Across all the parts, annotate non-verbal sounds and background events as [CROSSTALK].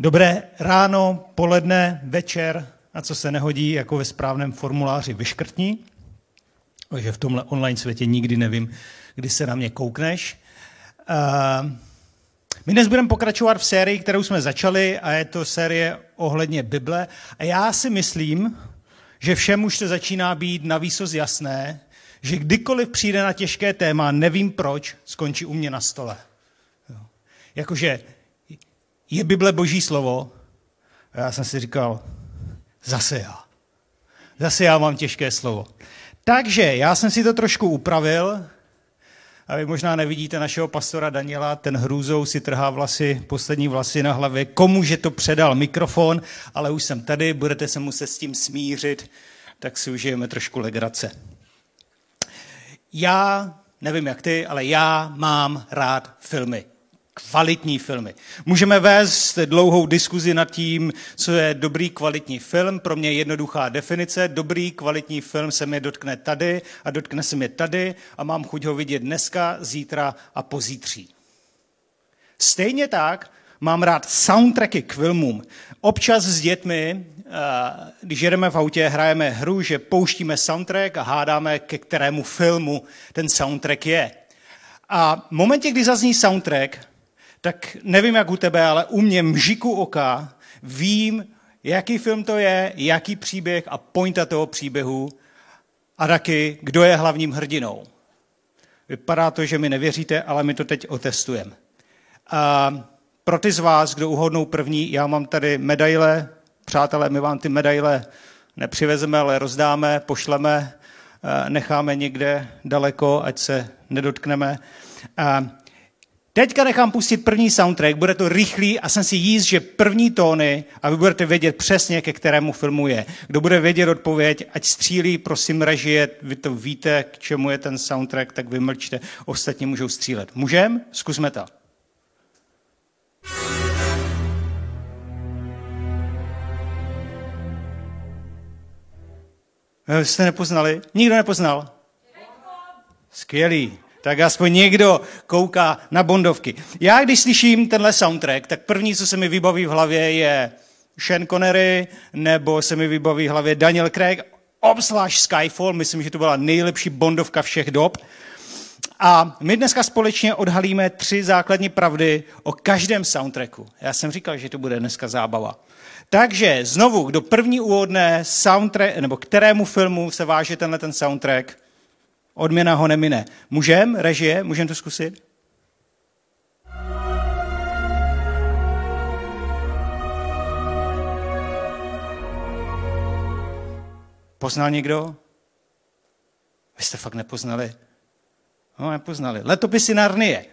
Dobré ráno, poledne, večer, a co se nehodí, jako ve správném formuláři vyškrtní. Takže v tomhle online světě nikdy nevím, kdy se na mě koukneš. My dnes budeme pokračovat v sérii, kterou jsme začali, a je to série ohledně Bible. A já si myslím, že všem už to začíná být na výsost jasné, že kdykoliv přijde na těžké téma, nevím proč, skončí u mě na stole. Jakože je Bible boží slovo? A já jsem si říkal, zase já. Zase já mám těžké slovo. Takže já jsem si to trošku upravil. A vy možná nevidíte našeho pastora Daniela, ten hrůzou si trhá vlasy, poslední vlasy na hlavě. Komuže to předal mikrofon, ale už jsem tady, budete se muset s tím smířit, tak si užijeme trošku legrace. Já, nevím jak ty, ale já mám rád filmy kvalitní filmy. Můžeme vést dlouhou diskuzi nad tím, co je dobrý kvalitní film. Pro mě je jednoduchá definice. Dobrý kvalitní film se mi dotkne tady a dotkne se mi tady a mám chuť ho vidět dneska, zítra a pozítří. Stejně tak mám rád soundtracky k filmům. Občas s dětmi, eh, když jedeme v autě, hrajeme hru, že pouštíme soundtrack a hádáme, ke kterému filmu ten soundtrack je. A v momentě, kdy zazní soundtrack, tak nevím, jak u tebe, ale u mě mžiku oka vím, jaký film to je, jaký příběh a pointa toho příběhu a taky, kdo je hlavním hrdinou. Vypadá to, že mi nevěříte, ale my to teď otestujeme. A pro ty z vás, kdo uhodnou první, já mám tady medaile. Přátelé, my vám ty medaile nepřivezeme, ale rozdáme, pošleme, necháme někde daleko, ať se nedotkneme. Teďka nechám pustit první soundtrack, bude to rychlý a jsem si jíst, že první tóny a vy budete vědět přesně, ke kterému filmu je. Kdo bude vědět odpověď, ať střílí, prosím, režie, vy to víte, k čemu je ten soundtrack, tak vymlčte, ostatní můžou střílet. Můžem? Zkusme to. Jste nepoznali? Nikdo nepoznal? Skvělý tak aspoň někdo kouká na Bondovky. Já, když slyším tenhle soundtrack, tak první, co se mi vybaví v hlavě, je Sean Connery, nebo se mi vybaví v hlavě Daniel Craig, obzvlášť Skyfall, myslím, že to byla nejlepší Bondovka všech dob. A my dneska společně odhalíme tři základní pravdy o každém soundtracku. Já jsem říkal, že to bude dneska zábava. Takže znovu, kdo první úvodné soundtrack, nebo kterému filmu se váže tenhle ten soundtrack, Odměna ho nemine. Můžem, režie, můžem to zkusit? Poznal někdo? Vy jste fakt nepoznali? No, nepoznali. Letopisy Narnie.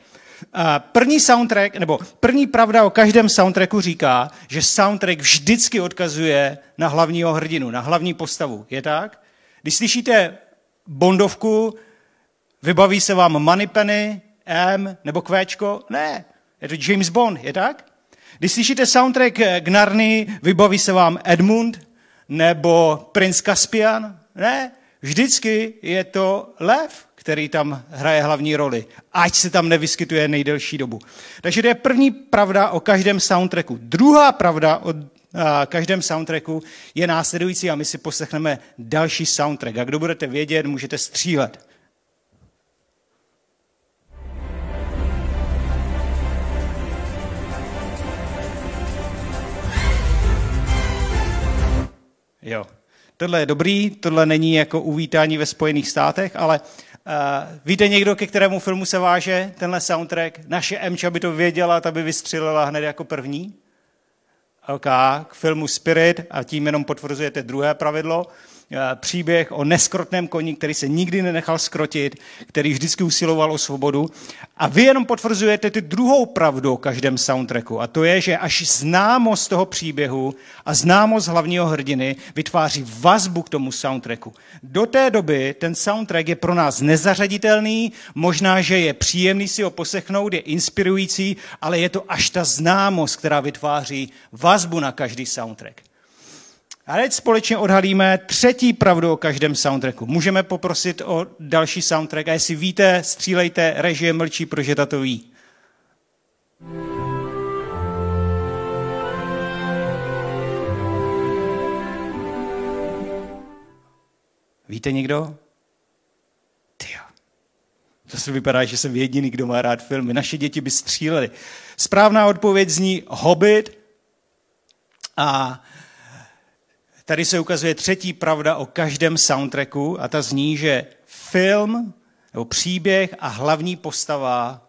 První soundtrack, nebo první pravda o každém soundtracku říká, že soundtrack vždycky odkazuje na hlavního hrdinu, na hlavní postavu. Je tak? Když slyšíte Bondovku, vybaví se vám Moneypenny, M nebo Kvéčko? Ne, je to James Bond, je tak? Když slyšíte soundtrack k Narny, vybaví se vám Edmund nebo Prince Caspian? Ne, vždycky je to lev, který tam hraje hlavní roli, ať se tam nevyskytuje nejdelší dobu. Takže to je první pravda o každém soundtracku. Druhá pravda o každém soundtracku je následující a my si poslechneme další soundtrack. A kdo budete vědět, můžete střílet. Jo. Tohle je dobrý, tohle není jako uvítání ve Spojených státech, ale uh, víte někdo, ke kterému filmu se váže tenhle soundtrack? Naše Emča by to věděla, ta by vystřelila hned jako první. K filmu Spirit a tím jenom potvrzujete druhé pravidlo. Eh, příběh o neskrotném koni, který se nikdy nenechal skrotit, který vždycky usiloval o svobodu. A vy jenom potvrzujete ty druhou pravdu o každém soundtracku. A to je, že až známost toho příběhu a známost hlavního hrdiny vytváří vazbu k tomu soundtracku. Do té doby ten soundtrack je pro nás nezařaditelný, možná, že je příjemný si ho poslechnout, je inspirující, ale je to až ta známost, která vytváří vazbu na každý soundtrack. A teď společně odhalíme třetí pravdu o každém soundtracku. Můžeme poprosit o další soundtrack a jestli víte, střílejte, režie mlčí, protože tato ví. Víte někdo? Tyjo. To se vypadá, že jsem jediný, kdo má rád filmy. Naše děti by střílely. Správná odpověď zní Hobbit. A tady se ukazuje třetí pravda o každém soundtracku a ta zní, že film nebo příběh a hlavní postava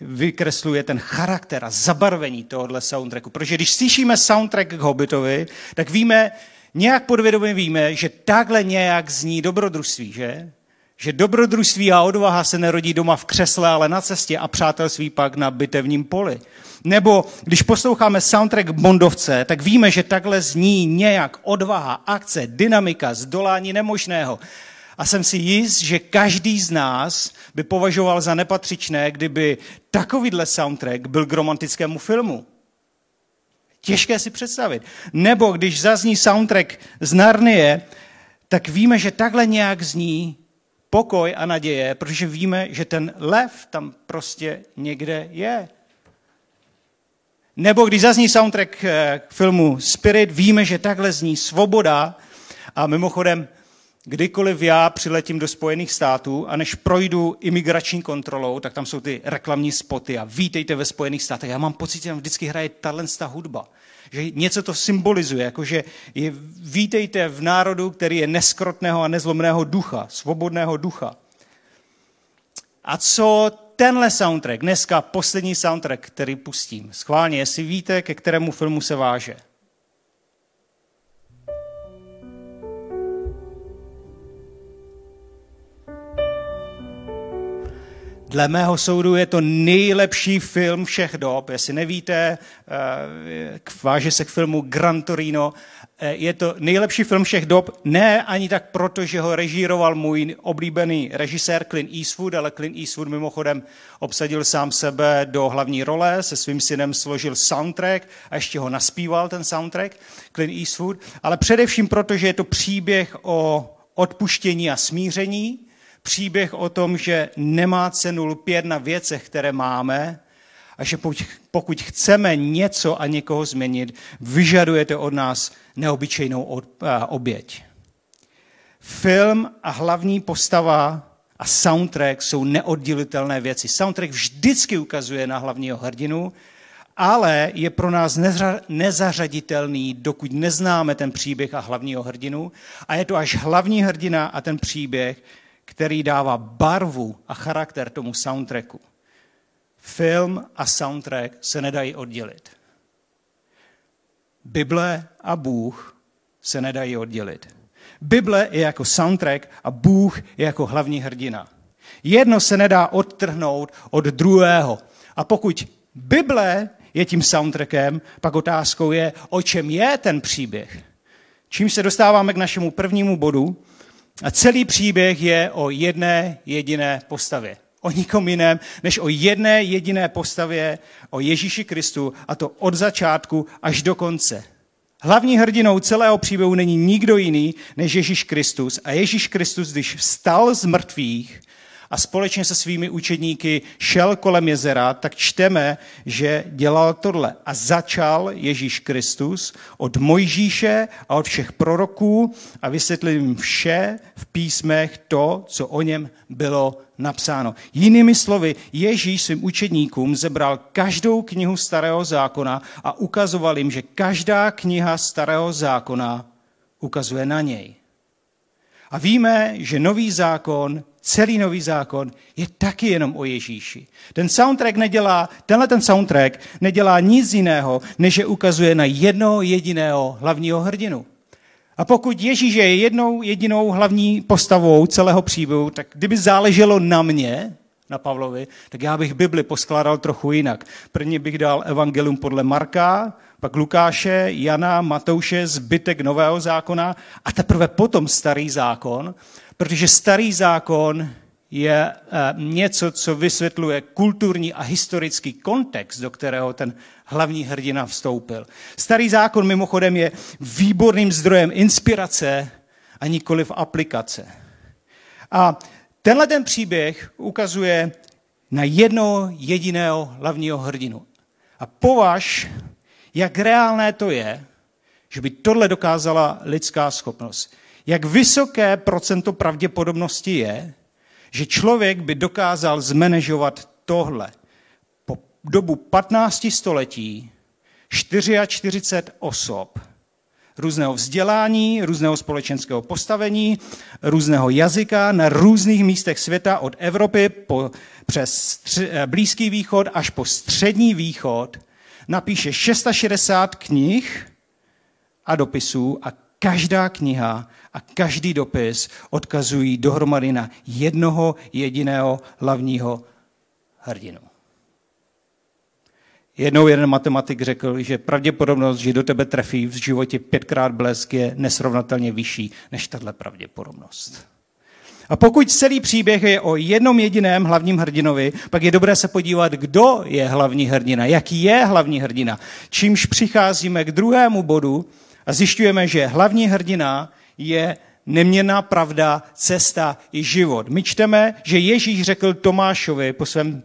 vykresluje ten charakter a zabarvení tohohle soundtracku. Protože když slyšíme soundtrack k Hobbitovi, tak víme, nějak podvědomě víme, že takhle nějak zní dobrodružství, že? Že dobrodružství a odvaha se nerodí doma v křesle, ale na cestě a přátelství pak na bitevním poli. Nebo když posloucháme soundtrack Bondovce, tak víme, že takhle zní nějak odvaha, akce, dynamika, zdolání nemožného. A jsem si jist, že každý z nás by považoval za nepatřičné, kdyby takovýhle soundtrack byl k romantickému filmu. Těžké si představit. Nebo když zazní soundtrack z Narnie, tak víme, že takhle nějak zní pokoj a naděje, protože víme, že ten lev tam prostě někde je. Nebo když zazní soundtrack k filmu Spirit, víme, že takhle zní svoboda. A mimochodem, kdykoliv já přiletím do Spojených států a než projdu imigrační kontrolou, tak tam jsou ty reklamní spoty a vítejte ve Spojených státech. Já mám pocit, že tam vždycky hraje tato hudba. Že něco to symbolizuje, jakože je, vítejte v národu, který je neskrotného a nezlomného ducha, svobodného ducha. A co tenhle soundtrack, dneska poslední soundtrack, který pustím, schválně, jestli víte, ke kterému filmu se váže. Dle mého soudu je to nejlepší film všech dob. Jestli nevíte, eh, váže se k filmu Gran Torino. Eh, je to nejlepší film všech dob, ne ani tak proto, že ho režíroval můj oblíbený režisér Clint Eastwood, ale Clint Eastwood mimochodem obsadil sám sebe do hlavní role, se svým synem složil soundtrack a ještě ho naspíval ten soundtrack, Clint Eastwood, ale především proto, že je to příběh o odpuštění a smíření, příběh o tom, že nemá cenu lpět na věcech, které máme, a že pokud chceme něco a někoho změnit, vyžadujete od nás neobyčejnou oběť. Film a hlavní postava a soundtrack jsou neoddělitelné věci. Soundtrack vždycky ukazuje na hlavního hrdinu, ale je pro nás nezařaditelný, dokud neznáme ten příběh a hlavního hrdinu. A je to až hlavní hrdina a ten příběh, který dává barvu a charakter tomu soundtracku. Film a soundtrack se nedají oddělit. Bible a Bůh se nedají oddělit. Bible je jako soundtrack a Bůh je jako hlavní hrdina. Jedno se nedá odtrhnout od druhého. A pokud Bible je tím soundtrackem, pak otázkou je, o čem je ten příběh. Čím se dostáváme k našemu prvnímu bodu, a celý příběh je o jedné jediné postavě. O nikom jiném, než o jedné jediné postavě, o Ježíši Kristu, a to od začátku až do konce. Hlavní hrdinou celého příběhu není nikdo jiný než Ježíš Kristus. A Ježíš Kristus, když vstal z mrtvých, a společně se svými učedníky šel kolem jezera, tak čteme, že dělal tohle. A začal Ježíš Kristus od Mojžíše a od všech proroků a vysvětlil jim vše v písmech to, co o něm bylo napsáno. Jinými slovy, Ježíš svým učedníkům zebral každou knihu starého zákona a ukazoval jim, že každá kniha starého zákona ukazuje na něj. A víme, že nový zákon, celý nový zákon je taky jenom o Ježíši. Ten soundtrack nedělá, tenhle ten soundtrack nedělá nic jiného, než že ukazuje na jednoho jediného hlavního hrdinu. A pokud Ježíš je jednou jedinou hlavní postavou celého příběhu, tak kdyby záleželo na mě, na Pavlovi, tak já bych Bibli poskládal trochu jinak. Prvně bych dal evangelium podle Marka, pak Lukáše, Jana, Matouše, zbytek Nového zákona a teprve potom Starý zákon, protože Starý zákon je eh, něco, co vysvětluje kulturní a historický kontext, do kterého ten hlavní hrdina vstoupil. Starý zákon mimochodem je výborným zdrojem inspirace a nikoli v aplikace. A tenhle ten příběh ukazuje na jednoho jediného hlavního hrdinu. A považ jak reálné to je, že by tohle dokázala lidská schopnost. Jak vysoké procento pravděpodobnosti je, že člověk by dokázal zmanežovat tohle. Po dobu 15 století 44 osob různého vzdělání, různého společenského postavení, různého jazyka na různých místech světa od Evropy po, přes stři, eh, Blízký východ až po Střední východ napíše 660 knih a dopisů a každá kniha a každý dopis odkazují dohromady na jednoho jediného hlavního hrdinu. Jednou jeden matematik řekl, že pravděpodobnost, že do tebe trefí v životě pětkrát blesk, je nesrovnatelně vyšší než tahle pravděpodobnost. A pokud celý příběh je o jednom jediném hlavním hrdinovi, pak je dobré se podívat, kdo je hlavní hrdina, jaký je hlavní hrdina. Čímž přicházíme k druhému bodu a zjišťujeme, že hlavní hrdina je neměná pravda, cesta i život. My čteme, že Ježíš řekl Tomášovi po svém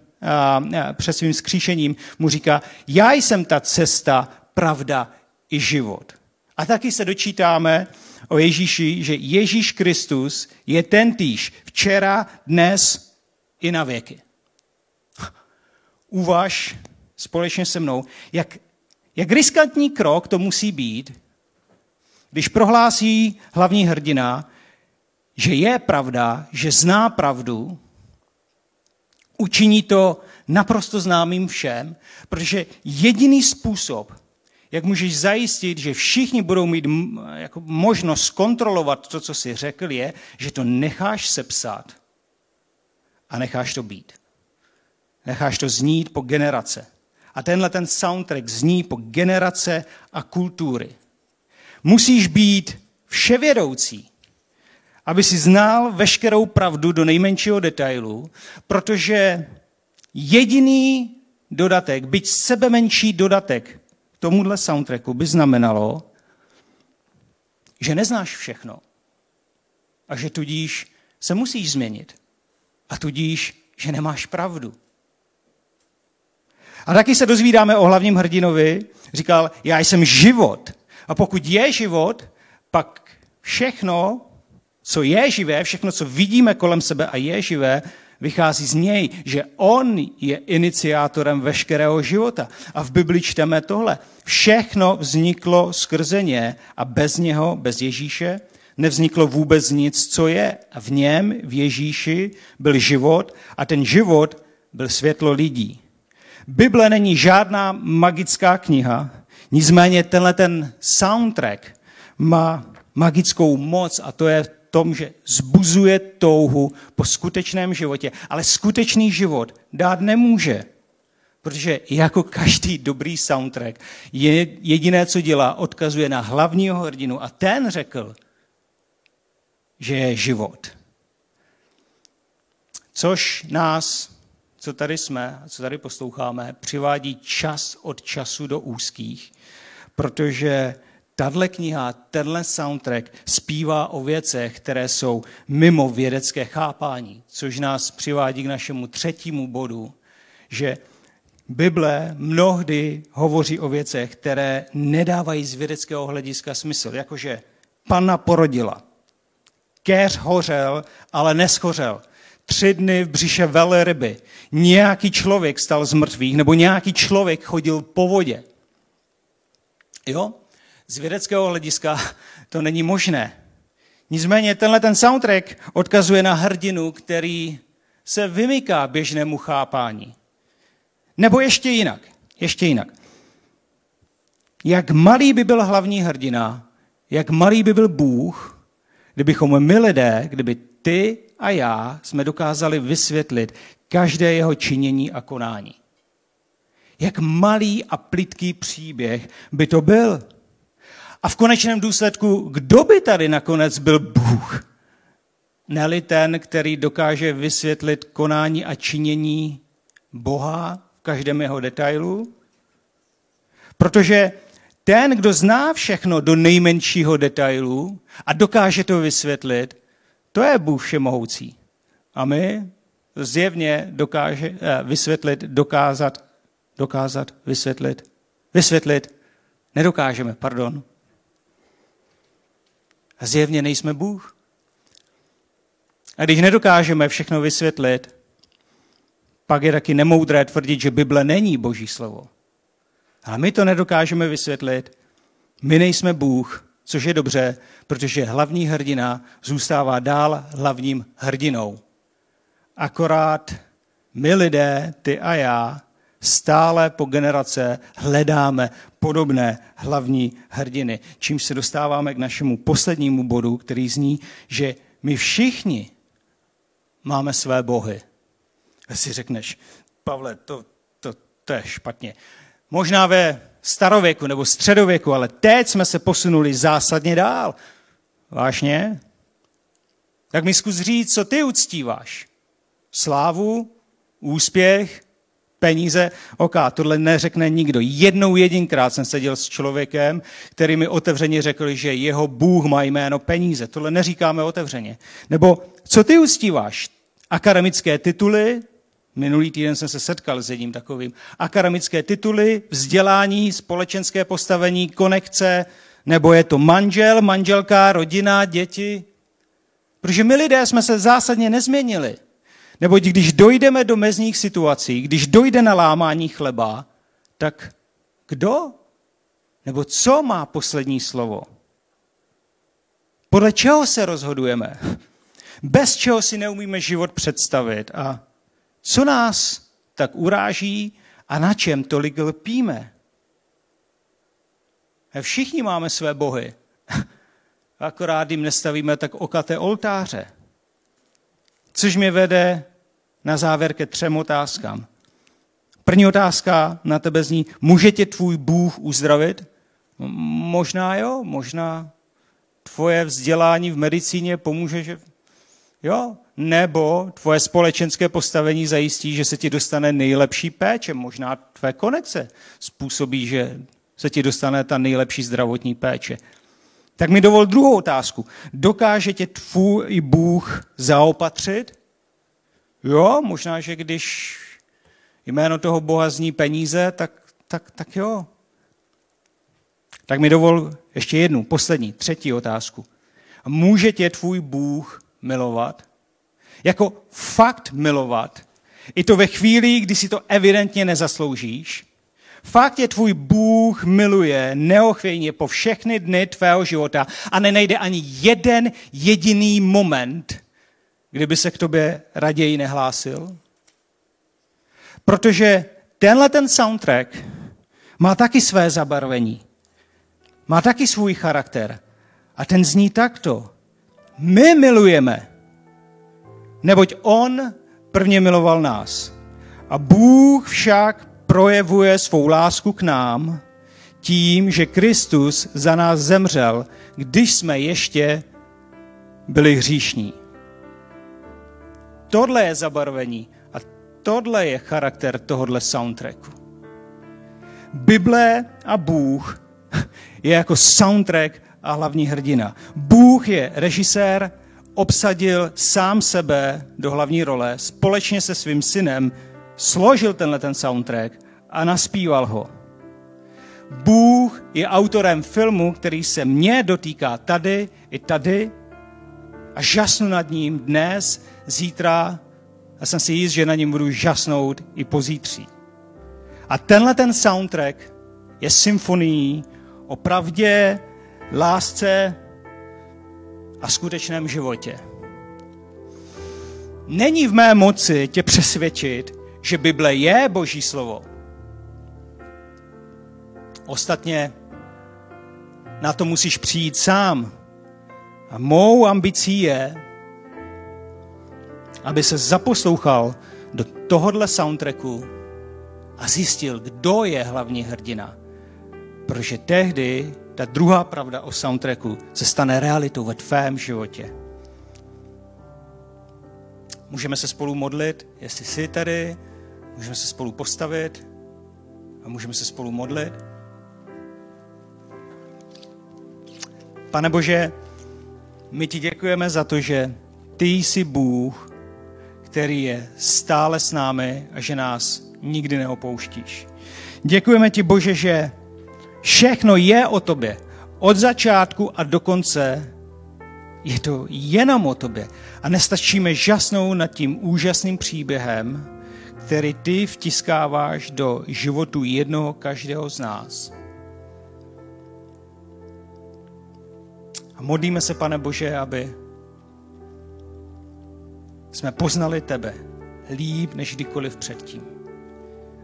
před svým skříšením mu říká, já jsem ta cesta, pravda i život. A taky se dočítáme o Ježíši, že Ježíš Kristus je ten týž včera, dnes i na věky. Uvaž společně se mnou, jak, jak riskantní krok to musí být, když prohlásí hlavní hrdina, že je pravda, že zná pravdu, Učiní to naprosto známým všem, protože jediný způsob, jak můžeš zajistit, že všichni budou mít jako možnost kontrolovat to, co jsi řekl, je, že to necháš sepsat a necháš to být. Necháš to znít po generace. A tenhle ten soundtrack zní po generace a kultury. Musíš být vševědoucí aby si znal veškerou pravdu do nejmenšího detailu, protože jediný dodatek, byť sebe menší dodatek tomuhle soundtracku by znamenalo, že neznáš všechno a že tudíž se musíš změnit a tudíž, že nemáš pravdu. A taky se dozvídáme o hlavním hrdinovi, říkal, já jsem život. A pokud je život, pak všechno, co je živé, všechno, co vidíme kolem sebe a je živé, vychází z něj, že on je iniciátorem veškerého života. A v Bibli čteme tohle. Všechno vzniklo skrze ně a bez něho, bez Ježíše, nevzniklo vůbec nic, co je. A v něm, v Ježíši, byl život a ten život byl světlo lidí. Bible není žádná magická kniha, nicméně tenhle ten soundtrack má magickou moc a to je tom, že zbuzuje touhu po skutečném životě, ale skutečný život dát nemůže. Protože jako každý dobrý soundtrack, je jediné, co dělá, odkazuje na hlavního hrdinu a ten řekl, že je život. Což nás, co tady jsme, co tady posloucháme, přivádí čas od času do úzkých, protože Tahle kniha, tenhle soundtrack zpívá o věcech, které jsou mimo vědecké chápání, což nás přivádí k našemu třetímu bodu, že Bible mnohdy hovoří o věcech, které nedávají z vědeckého hlediska smysl, jakože panna porodila, keř hořel, ale neschořel, tři dny v břiše velryby, nějaký člověk stal z mrtvých, nebo nějaký člověk chodil po vodě. Jo? z vědeckého hlediska [LAUGHS] to není možné. Nicméně tenhle ten soundtrack odkazuje na hrdinu, který se vymyká běžnému chápání. Nebo ještě jinak. Ještě jinak. Jak malý by byl hlavní hrdina, jak malý by byl Bůh, kdybychom my lidé, kdyby ty a já jsme dokázali vysvětlit každé jeho činění a konání. Jak malý a plitký příběh by to byl. A v konečném důsledku, kdo by tady nakonec byl Bůh? Neli ten, který dokáže vysvětlit konání a činění Boha v každém jeho detailu? Protože ten, kdo zná všechno do nejmenšího detailu a dokáže to vysvětlit, to je Bůh všemohoucí. A my zjevně dokáže eh, vysvětlit, dokázat, dokázat, vysvětlit, vysvětlit, nedokážeme, pardon. A zjevně nejsme Bůh. A když nedokážeme všechno vysvětlit, pak je taky nemoudré tvrdit, že Bible není Boží slovo. Ale my to nedokážeme vysvětlit. My nejsme Bůh, což je dobře, protože hlavní hrdina zůstává dál hlavním hrdinou. Akorát my lidé, ty a já, stále po generace hledáme podobné hlavní hrdiny. Čím se dostáváme k našemu poslednímu bodu, který zní, že my všichni máme své bohy. A si řekneš, Pavle, to, to, to je špatně. Možná ve starověku nebo středověku, ale teď jsme se posunuli zásadně dál. Vážně? Tak mi zkus říct, co ty uctíváš. Slávu, úspěch, peníze. Ok, tohle neřekne nikdo. Jednou jedinkrát jsem seděl s člověkem, který mi otevřeně řekl, že jeho Bůh má jméno peníze. Tohle neříkáme otevřeně. Nebo co ty uctíváš? Akademické tituly, Minulý týden jsem se setkal s jedním takovým. Akademické tituly, vzdělání, společenské postavení, konekce, nebo je to manžel, manželka, rodina, děti. Protože my lidé jsme se zásadně nezměnili. Nebo když dojdeme do mezních situací, když dojde na lámání chleba, tak kdo? Nebo co má poslední slovo? Podle čeho se rozhodujeme? Bez čeho si neumíme život představit. A co nás tak uráží a na čem tolik lpíme? Všichni máme své bohy. [LAUGHS] Akorát jim nestavíme tak okaté oltáře. Což mě vede na závěr ke třem otázkám. První otázka na tebe zní, může tě tvůj Bůh uzdravit? Možná jo, možná tvoje vzdělání v medicíně pomůže, že jo, nebo tvoje společenské postavení zajistí, že se ti dostane nejlepší péče. Možná tvé konekce způsobí, že se ti dostane ta nejlepší zdravotní péče. Tak mi dovol druhou otázku. Dokáže tě tvůj Bůh zaopatřit? Jo, možná, že když jméno toho Boha zní peníze, tak, tak, tak jo. Tak mi dovol ještě jednu, poslední, třetí otázku. Může tě tvůj Bůh milovat? Jako fakt milovat. I to ve chvíli, kdy si to evidentně nezasloužíš. Fakt je tvůj Bůh miluje neochvějně po všechny dny tvého života a nenejde ani jeden jediný moment, kdyby se k tobě raději nehlásil. Protože tenhle ten soundtrack má taky své zabarvení. Má taky svůj charakter. A ten zní takto. My milujeme neboť on prvně miloval nás. A Bůh však projevuje svou lásku k nám tím, že Kristus za nás zemřel, když jsme ještě byli hříšní. Tohle je zabarvení a tohle je charakter tohohle soundtracku. Bible a Bůh je jako soundtrack a hlavní hrdina. Bůh je režisér obsadil sám sebe do hlavní role, společně se svým synem složil tenhle ten soundtrack a naspíval ho. Bůh je autorem filmu, který se mě dotýká tady i tady a žasnu nad ním dnes, zítra a jsem si jist, že na něm budu žasnout i pozítří. A tenhle ten soundtrack je symfonií o pravdě, lásce, a skutečném životě. Není v mé moci tě přesvědčit, že Bible je Boží slovo. Ostatně na to musíš přijít sám. A mou ambicí je, aby se zaposlouchal do tohohle soundtracku a zjistil, kdo je hlavní hrdina. Protože tehdy ta druhá pravda o soundtracku se stane realitou ve tvém životě. Můžeme se spolu modlit, jestli jsi tady, můžeme se spolu postavit a můžeme se spolu modlit. Pane Bože, my ti děkujeme za to, že ty jsi Bůh, který je stále s námi a že nás nikdy neopouštíš. Děkujeme ti, Bože, že Všechno je o tobě. Od začátku a do konce Je to jenom o tobě. A nestačíme žasnout nad tím úžasným příběhem, který ty vtiskáváš do životu jednoho každého z nás. A modlíme se, pane Bože, aby jsme poznali tebe líp než kdykoliv předtím.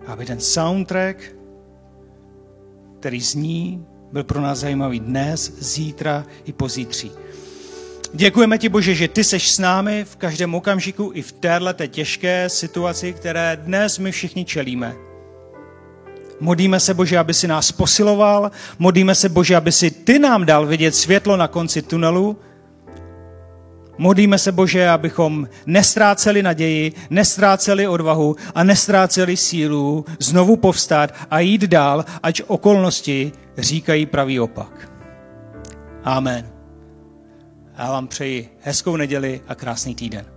Aby ten soundtrack, který zní, byl pro nás zajímavý dnes, zítra i pozítří. Děkujeme ti, Bože, že ty seš s námi v každém okamžiku i v této těžké situaci, které dnes my všichni čelíme. Modlíme se, Bože, aby si nás posiloval, modlíme se, Bože, aby si ty nám dal vidět světlo na konci tunelu, Modlíme se, Bože, abychom nestráceli naději, nestráceli odvahu a nestráceli sílu znovu povstat a jít dál, ať okolnosti říkají pravý opak. Amen. Já vám přeji hezkou neděli a krásný týden.